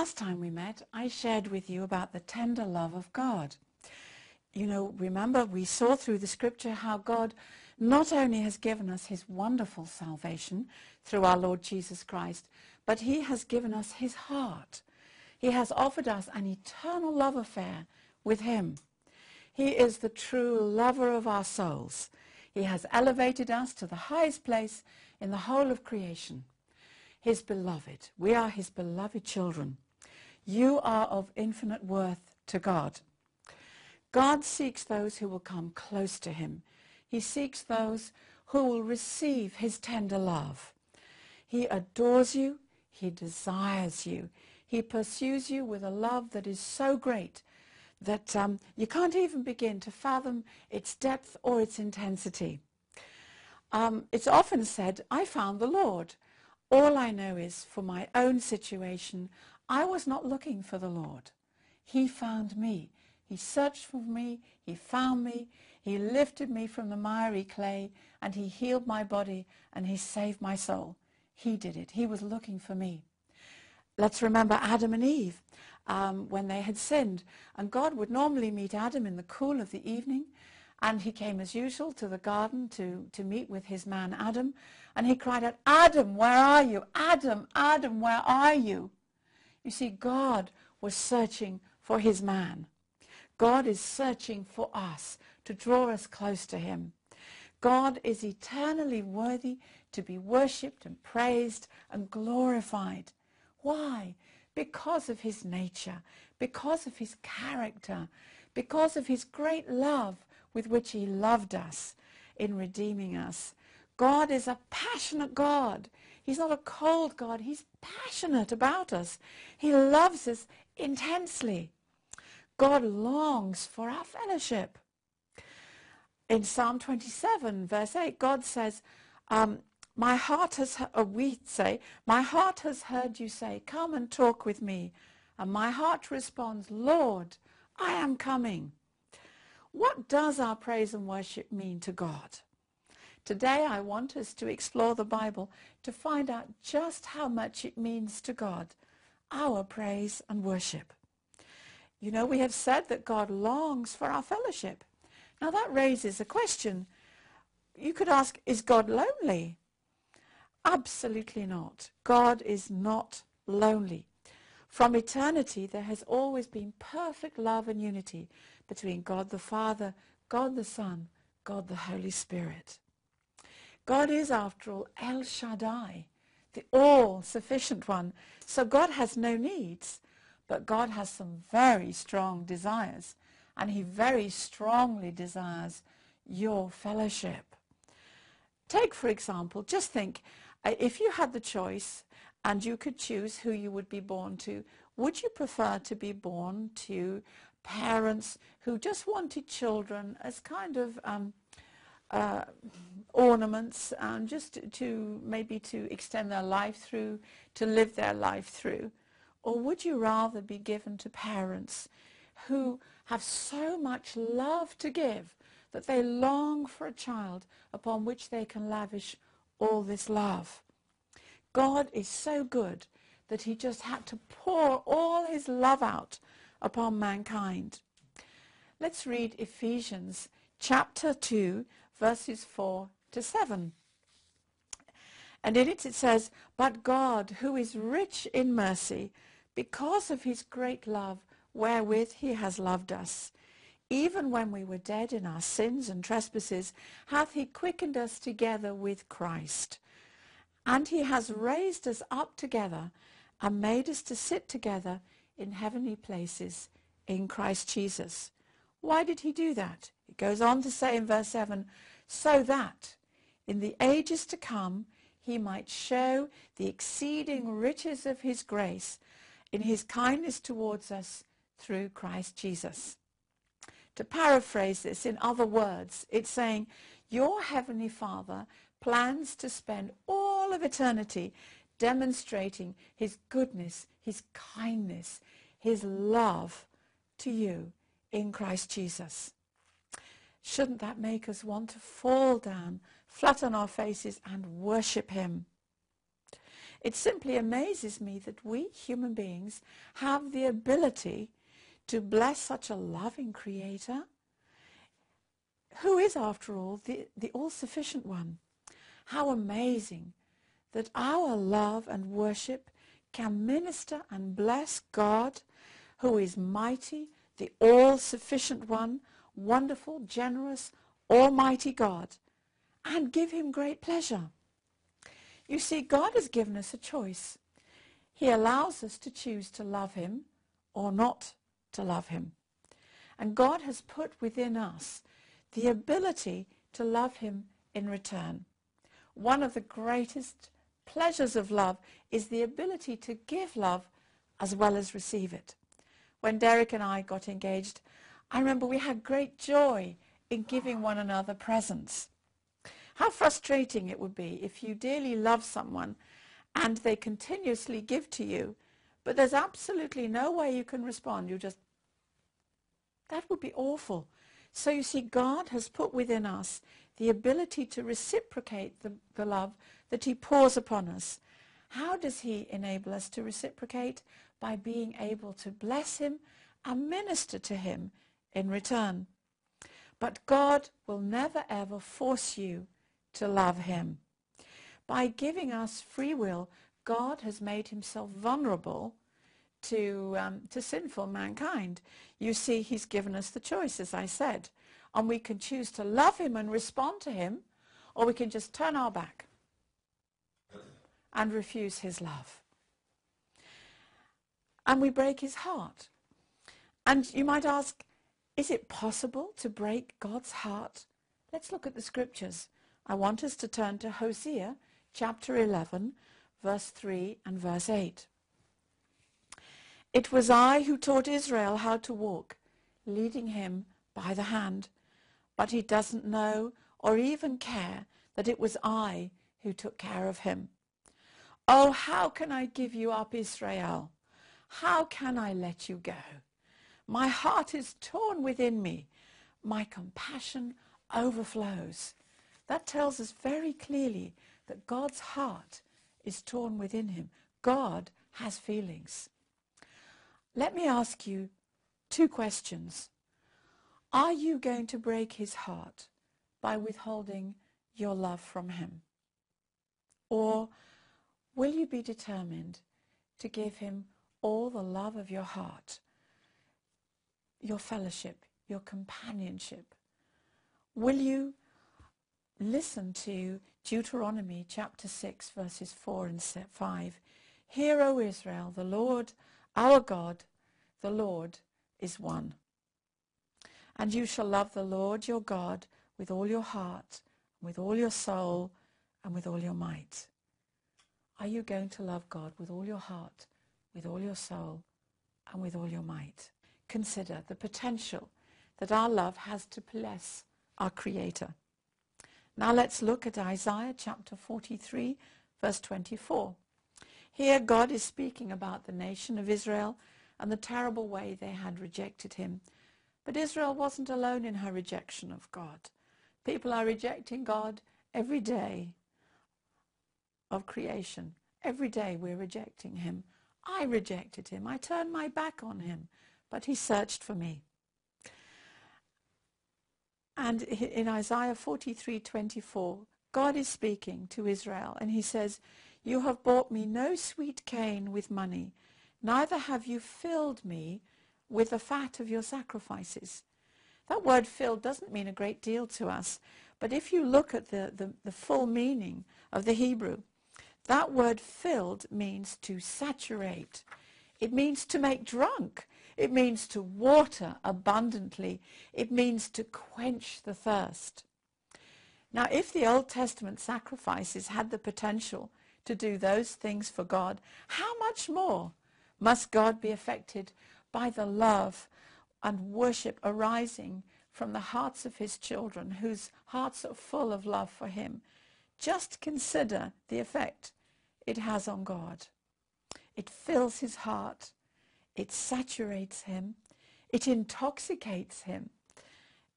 last time we met, I shared with you about the tender love of God. You know, remember we saw through the scripture how God not only has given us his wonderful salvation through our Lord Jesus Christ, but he has given us his heart. He has offered us an eternal love affair with him. He is the true lover of our souls. He has elevated us to the highest place in the whole of creation. His beloved. We are his beloved children. You are of infinite worth to God. God seeks those who will come close to him. He seeks those who will receive his tender love. He adores you. He desires you. He pursues you with a love that is so great that um, you can't even begin to fathom its depth or its intensity. Um, it's often said, I found the Lord. All I know is for my own situation, I was not looking for the Lord. He found me. He searched for me. He found me. He lifted me from the miry clay and he healed my body and he saved my soul. He did it. He was looking for me. Let's remember Adam and Eve um, when they had sinned. And God would normally meet Adam in the cool of the evening. And he came as usual to the garden to, to meet with his man Adam. And he cried out, Adam, where are you? Adam, Adam, where are you? You see, God was searching for his man. God is searching for us to draw us close to him. God is eternally worthy to be worshipped and praised and glorified. Why? because of his nature, because of his character, because of his great love with which he loved us in redeeming us. God is a passionate God. He's not a cold God. He's passionate about us. He loves us intensely. God longs for our fellowship. In Psalm 27, verse 8, God says, um, my heart has, uh, we say, my heart has heard you say, come and talk with me. And my heart responds, Lord, I am coming. What does our praise and worship mean to God? Today I want us to explore the Bible to find out just how much it means to God, our praise and worship. You know, we have said that God longs for our fellowship. Now that raises a question. You could ask, is God lonely? Absolutely not. God is not lonely. From eternity, there has always been perfect love and unity between God the Father, God the Son, God the Holy Spirit. God is, after all, El Shaddai, the all-sufficient one. So God has no needs, but God has some very strong desires, and he very strongly desires your fellowship. Take, for example, just think, if you had the choice and you could choose who you would be born to, would you prefer to be born to parents who just wanted children as kind of um, uh, ornaments and just to maybe to extend their life through, to live their life through? Or would you rather be given to parents who have so much love to give that they long for a child upon which they can lavish all this love. God is so good that he just had to pour all his love out upon mankind. Let's read Ephesians chapter 2, verses 4 to 7. And in it it says, But God, who is rich in mercy, because of his great love wherewith he has loved us, even when we were dead in our sins and trespasses, hath he quickened us together with Christ. And he has raised us up together and made us to sit together in heavenly places in Christ Jesus. Why did he do that? It goes on to say in verse 7, so that in the ages to come he might show the exceeding riches of his grace in his kindness towards us through Christ Jesus. To paraphrase this in other words, it's saying, your Heavenly Father plans to spend all of eternity demonstrating his goodness, his kindness, his love to you in Christ Jesus. Shouldn't that make us want to fall down, flat on our faces and worship him? It simply amazes me that we human beings have the ability to bless such a loving creator who is, after all, the, the all-sufficient one. How amazing that our love and worship can minister and bless God who is mighty, the all-sufficient one, wonderful, generous, almighty God, and give him great pleasure. You see, God has given us a choice. He allows us to choose to love him or not to love him. And God has put within us the ability to love him in return. One of the greatest pleasures of love is the ability to give love as well as receive it. When Derek and I got engaged, I remember we had great joy in giving one another presents. How frustrating it would be if you dearly love someone and they continuously give to you, but there's absolutely no way you can respond. You just, that would be awful. So you see, God has put within us the ability to reciprocate the, the love that he pours upon us. How does he enable us to reciprocate? By being able to bless him and minister to him in return. But God will never ever force you to love him. By giving us free will, God has made himself vulnerable to, um, to sinful mankind. You see, he's given us the choice, as I said. And we can choose to love him and respond to him, or we can just turn our back and refuse his love. And we break his heart. And you might ask, is it possible to break God's heart? Let's look at the scriptures. I want us to turn to Hosea chapter 11, verse 3 and verse 8. It was I who taught Israel how to walk, leading him by the hand. But he doesn't know or even care that it was I who took care of him. Oh, how can I give you up, Israel? How can I let you go? My heart is torn within me. My compassion overflows. That tells us very clearly that God's heart is torn within him. God has feelings. Let me ask you two questions. Are you going to break his heart by withholding your love from him? Or will you be determined to give him all the love of your heart, your fellowship, your companionship? Will you listen to Deuteronomy chapter 6 verses 4 and 5. Hear, O Israel, the Lord our God, the Lord is one. And you shall love the Lord your God with all your heart, with all your soul, and with all your might. Are you going to love God with all your heart, with all your soul, and with all your might? Consider the potential that our love has to bless our Creator. Now let's look at Isaiah chapter 43, verse 24. Here God is speaking about the nation of Israel and the terrible way they had rejected him. But Israel wasn't alone in her rejection of God. People are rejecting God every day of creation. Every day we're rejecting him. I rejected him. I turned my back on him. But he searched for me. And in Isaiah 43:24, God is speaking to Israel and he says, You have bought me no sweet cane with money, neither have you filled me with the fat of your sacrifices. That word filled doesn't mean a great deal to us, but if you look at the, the, the full meaning of the Hebrew, that word filled means to saturate. It means to make drunk. It means to water abundantly. It means to quench the thirst. Now, if the Old Testament sacrifices had the potential to do those things for God, how much more must God be affected by the love and worship arising from the hearts of his children whose hearts are full of love for him? Just consider the effect it has on God. It fills his heart it saturates him. It intoxicates him.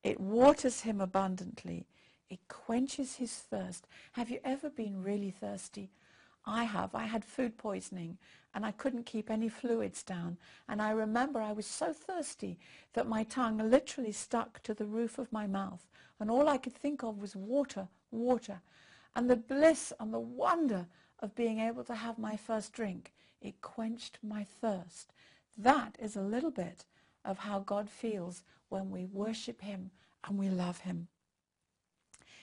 It waters him abundantly. It quenches his thirst. Have you ever been really thirsty? I have. I had food poisoning and I couldn't keep any fluids down. And I remember I was so thirsty that my tongue literally stuck to the roof of my mouth. And all I could think of was water, water. And the bliss and the wonder of being able to have my first drink, it quenched my thirst. That is a little bit of how God feels when we worship him and we love him.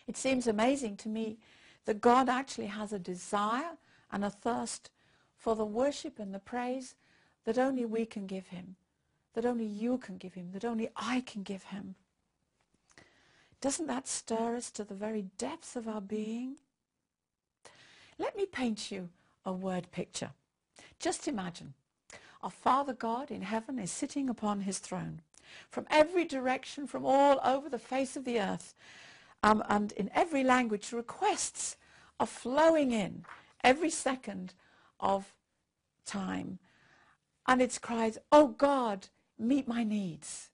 It seems amazing to me that God actually has a desire and a thirst for the worship and the praise that only we can give him, that only you can give him, that only I can give him. Doesn't that stir us to the very depths of our being? Let me paint you a word picture. Just imagine our Father God in heaven is sitting upon his throne. From every direction, from all over the face of the earth, um, and in every language, requests are flowing in every second of time. And it's cries, oh God, meet my needs.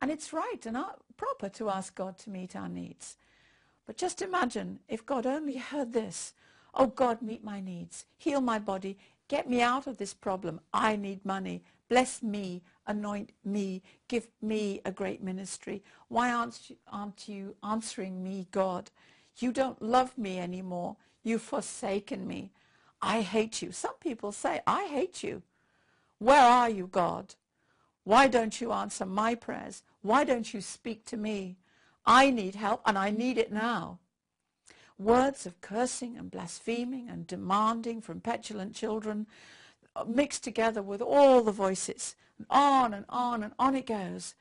And it's right and proper to ask God to meet our needs. But just imagine if God only heard this, oh God, meet my needs, heal my body, get me out of this problem. I need money. Bless me, anoint me, give me a great ministry. Why aren't you, aren't you answering me, God? You don't love me anymore. You've forsaken me. I hate you. Some people say, I hate you. Where are you, God? Why don't you answer my prayers? Why don't you speak to me? I need help and I need it now. Words of cursing and blaspheming and demanding from petulant children uh, mixed together with all the voices. And on and on and on it goes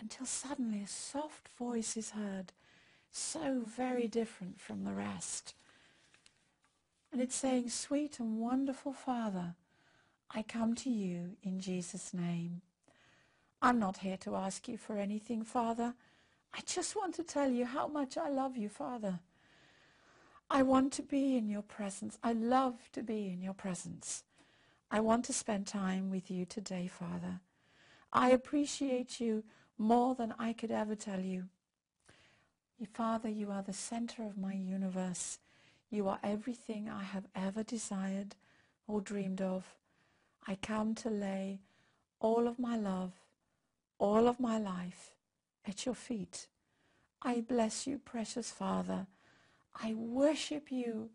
until suddenly a soft voice is heard, so very different from the rest. And it's saying, sweet and wonderful Father, I come to you in Jesus' name. I'm not here to ask you for anything, Father. I just want to tell you how much I love you, Father. I want to be in your presence. I love to be in your presence. I want to spend time with you today, Father. I appreciate you more than I could ever tell you. Father, you are the center of my universe. You are everything I have ever desired or dreamed of. I come to lay all of my love, all of my life at your feet. I bless you, precious Father. I worship you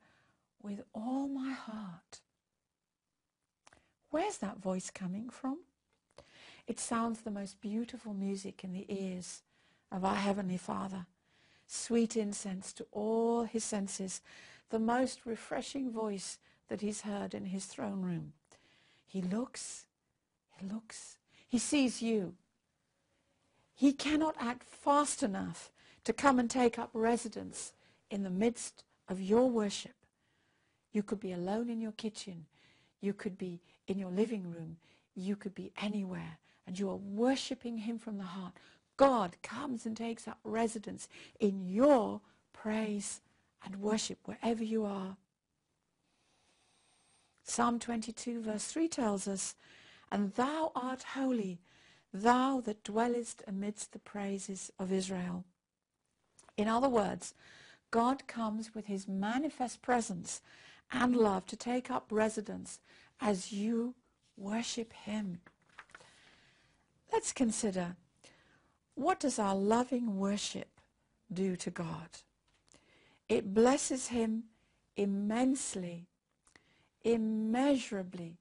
with all my heart. Where's that voice coming from? It sounds the most beautiful music in the ears of our Heavenly Father. Sweet incense to all his senses the most refreshing voice that he's heard in his throne room. He looks, he looks, he sees you. He cannot act fast enough to come and take up residence in the midst of your worship. You could be alone in your kitchen. You could be in your living room. You could be anywhere. And you are worshipping him from the heart. God comes and takes up residence in your praise and worship wherever you are. Psalm 22 verse 3 tells us, And thou art holy, thou that dwellest amidst the praises of Israel. In other words, God comes with his manifest presence and love to take up residence as you worship him. Let's consider, what does our loving worship do to God? It blesses him immensely, immeasurably.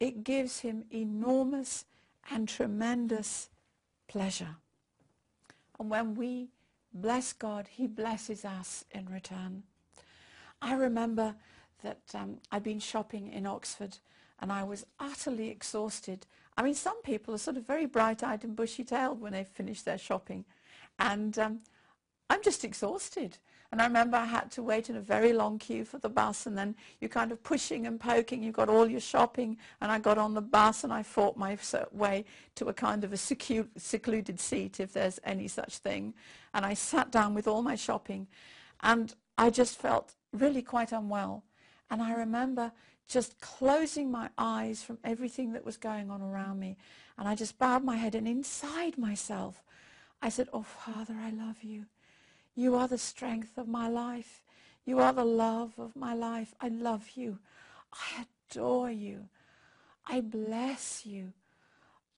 It gives him enormous and tremendous pleasure. And when we bless God, he blesses us in return. I remember that um, I'd been shopping in Oxford and I was utterly exhausted. I mean, some people are sort of very bright-eyed and bushy-tailed when they finish their shopping. And um, I'm just exhausted. And I remember I had to wait in a very long queue for the bus and then you're kind of pushing and poking. You've got all your shopping and I got on the bus and I fought my way to a kind of a secluded seat if there's any such thing. And I sat down with all my shopping and I just felt really quite unwell. And I remember just closing my eyes from everything that was going on around me. And I just bowed my head and inside myself I said, oh, Father, I love you. You are the strength of my life. You are the love of my life. I love you. I adore you. I bless you.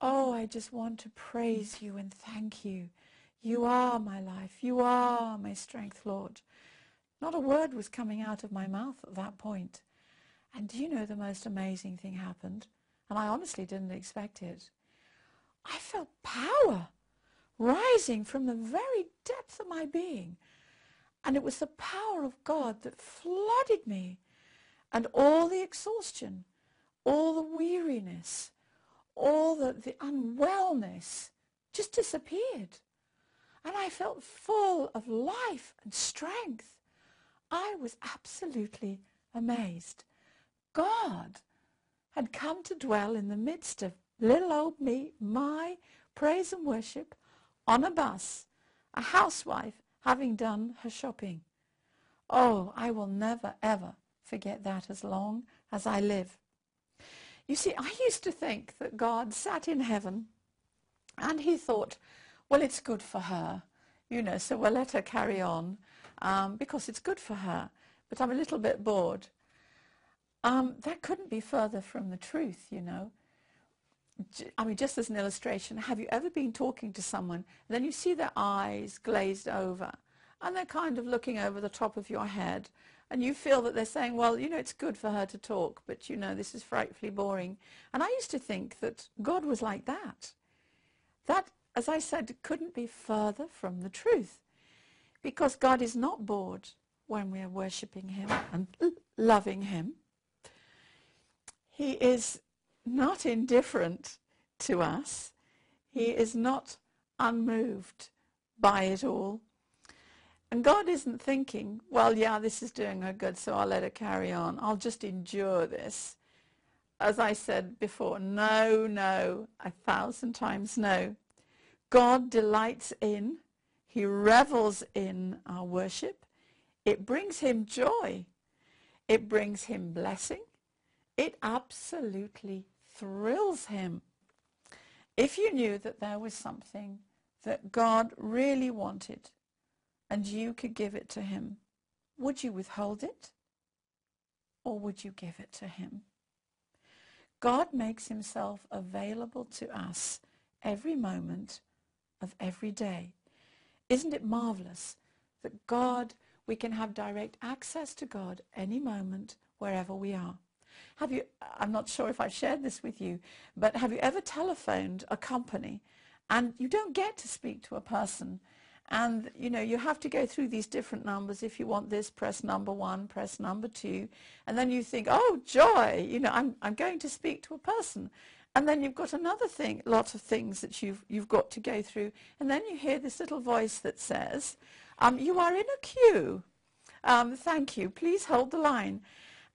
Oh, I just want to praise you and thank you. You are my life. You are my strength, Lord. Not a word was coming out of my mouth at that point. And do you know the most amazing thing happened? And I honestly didn't expect it. I felt power rising from the very depth of my being. And it was the power of God that flooded me. And all the exhaustion, all the weariness, all the, the unwellness just disappeared. And I felt full of life and strength. I was absolutely amazed. God had come to dwell in the midst of little old me, my praise and worship, on a bus, a housewife having done her shopping. Oh, I will never, ever forget that as long as I live. You see, I used to think that God sat in heaven and he thought, well, it's good for her, you know, so we'll let her carry on um, because it's good for her. But I'm a little bit bored. Um, that couldn't be further from the truth, you know. I mean, just as an illustration, have you ever been talking to someone, and then you see their eyes glazed over, and they're kind of looking over the top of your head, and you feel that they're saying, well, you know, it's good for her to talk, but, you know, this is frightfully boring. And I used to think that God was like that. That, as I said, couldn't be further from the truth, because God is not bored when we are worshipping him and loving him. He is not indifferent to us. He mm. is not unmoved by it all. And God isn't thinking, well, yeah, this is doing her good, so I'll let her carry on. I'll just endure this. As I said before, no, no, a thousand times no. God delights in, he revels in our worship. It brings him joy. It brings him blessing. It absolutely thrills him. If you knew that there was something that God really wanted and you could give it to him, would you withhold it or would you give it to him? God makes himself available to us every moment of every day. Isn't it marvelous that God, we can have direct access to God any moment wherever we are? Have you, I'm not sure if I've shared this with you, but have you ever telephoned a company and you don't get to speak to a person and, you know, you have to go through these different numbers. If you want this, press number one, press number two. And then you think, oh, joy, you know, I'm, I'm going to speak to a person. And then you've got another thing, lot of things that you've, you've got to go through. And then you hear this little voice that says, um, you are in a queue. Um, thank you. Please hold the line.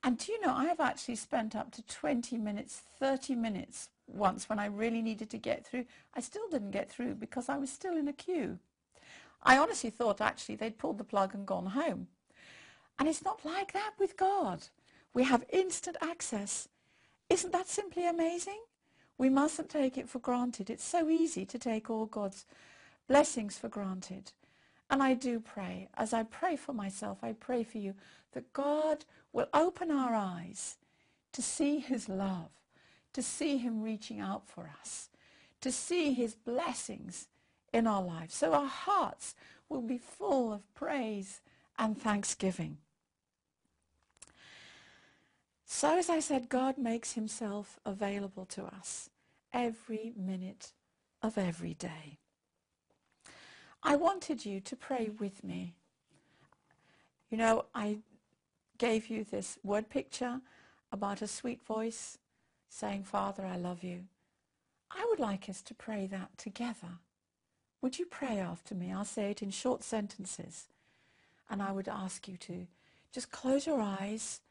And do you know, I have actually spent up to 20 minutes, 30 minutes once when I really needed to get through. I still didn't get through because I was still in a queue. I honestly thought actually they'd pulled the plug and gone home. And it's not like that with God. We have instant access. Isn't that simply amazing? We mustn't take it for granted. It's so easy to take all God's blessings for granted. And I do pray, as I pray for myself, I pray for you, that God will open our eyes to see his love, to see him reaching out for us, to see his blessings in our lives. So our hearts will be full of praise and thanksgiving. So as I said, God makes himself available to us every minute of every day. I wanted you to pray mm. with me. You know, I gave you this word picture about a sweet voice saying, Father, I love you. I would like us to pray that together. Would you pray after me? I'll say it in short sentences. And I would ask you to just close your eyes,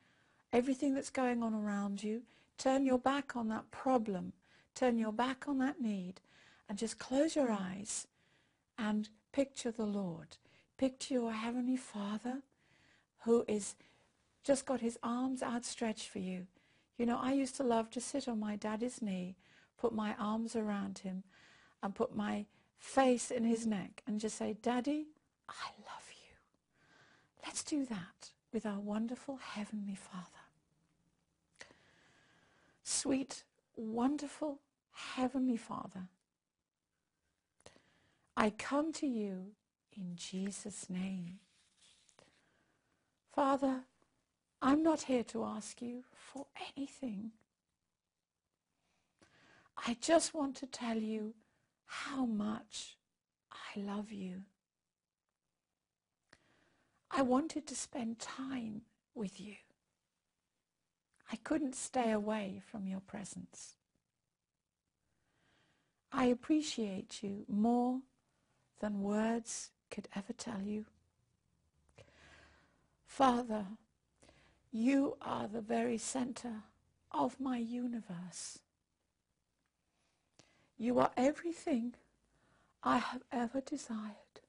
everything that's going on around you, turn your back on that problem, turn your back on that need, and just close your eyes and picture the Lord. Picture your Heavenly Father who is just got his arms outstretched for you. You know, I used to love to sit on my daddy's knee, put my arms around him, and put my face in his neck and just say, Daddy, I love you. Let's do that. with our wonderful Heavenly Father. Sweet, wonderful Heavenly Father, I come to you in Jesus' name. Father, I'm not here to ask you for anything. I just want to tell you how much I love you. I wanted to spend time with you. I couldn't stay away from your presence. I appreciate you more than words could ever tell you. Father, you are the very center of my universe. You are everything I have ever desired.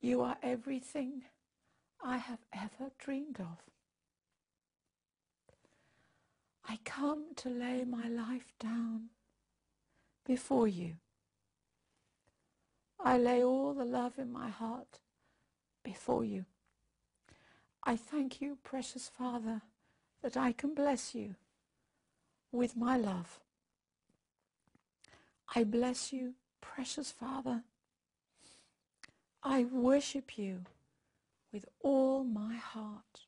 You are everything I have ever dreamed of. I come to lay my life down before you. I lay all the love in my heart before you. I thank you, precious Father, that I can bless you with my love. I bless you, precious Father. I worship you with all my heart.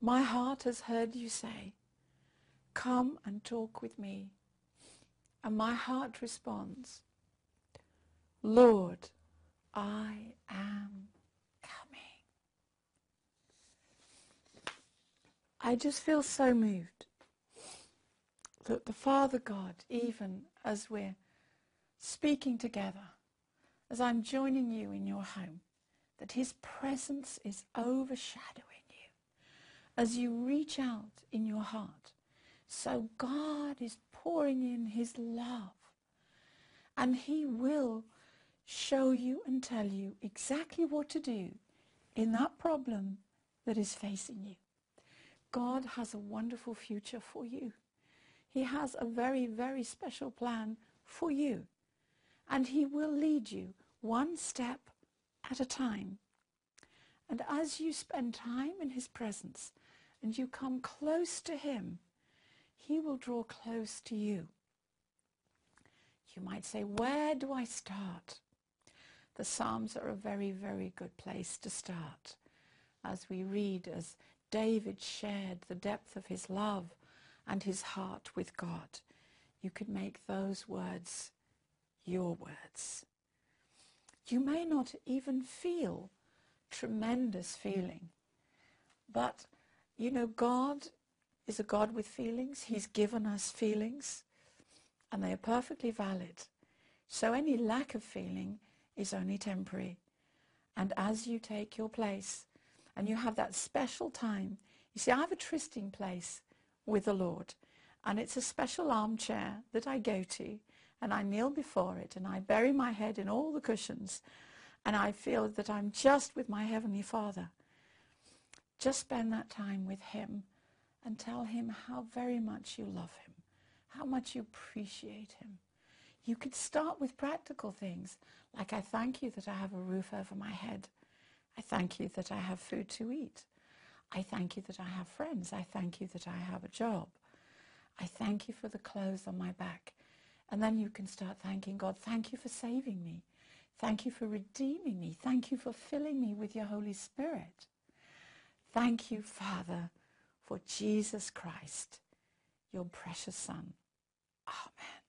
My heart has heard you say, come and talk with me. And my heart responds, Lord, I am coming. I just feel so moved that the Father God, even as we're speaking together, as I'm joining you in your home, that his presence is overshadowing you as you reach out in your heart. So God is pouring in his love and he will show you and tell you exactly what to do in that problem that is facing you. God has a wonderful future for you. He has a very, very special plan for you. And he will lead you one step at a time. And as you spend time in his presence and you come close to him, he will draw close to you. You might say, where do I start? The Psalms are a very, very good place to start as we read as David shared the depth of his love and his heart with God. You could make those words your words. You may not even feel tremendous feeling, but you know, God is a God with feelings. He's given us feelings, and they are perfectly valid. So any lack of feeling is only temporary. And as you take your place and you have that special time, you see, I have a trysting place with the Lord. And it's a special armchair that I go to and I kneel before it and I bury my head in all the cushions and I feel that I'm just with my Heavenly Father. Just spend that time with him and tell him how very much you love him, how much you appreciate him. You could start with practical things, like I thank you that I have a roof over my head. I thank you that I have food to eat. I thank you that I have friends. I thank you that I have a job. I thank you for the clothes on my back. And then you can start thanking God. Thank you for saving me. Thank you for redeeming me. Thank you for filling me with your Holy Spirit. Thank you, Father, for Jesus Christ, your precious Son. Amen.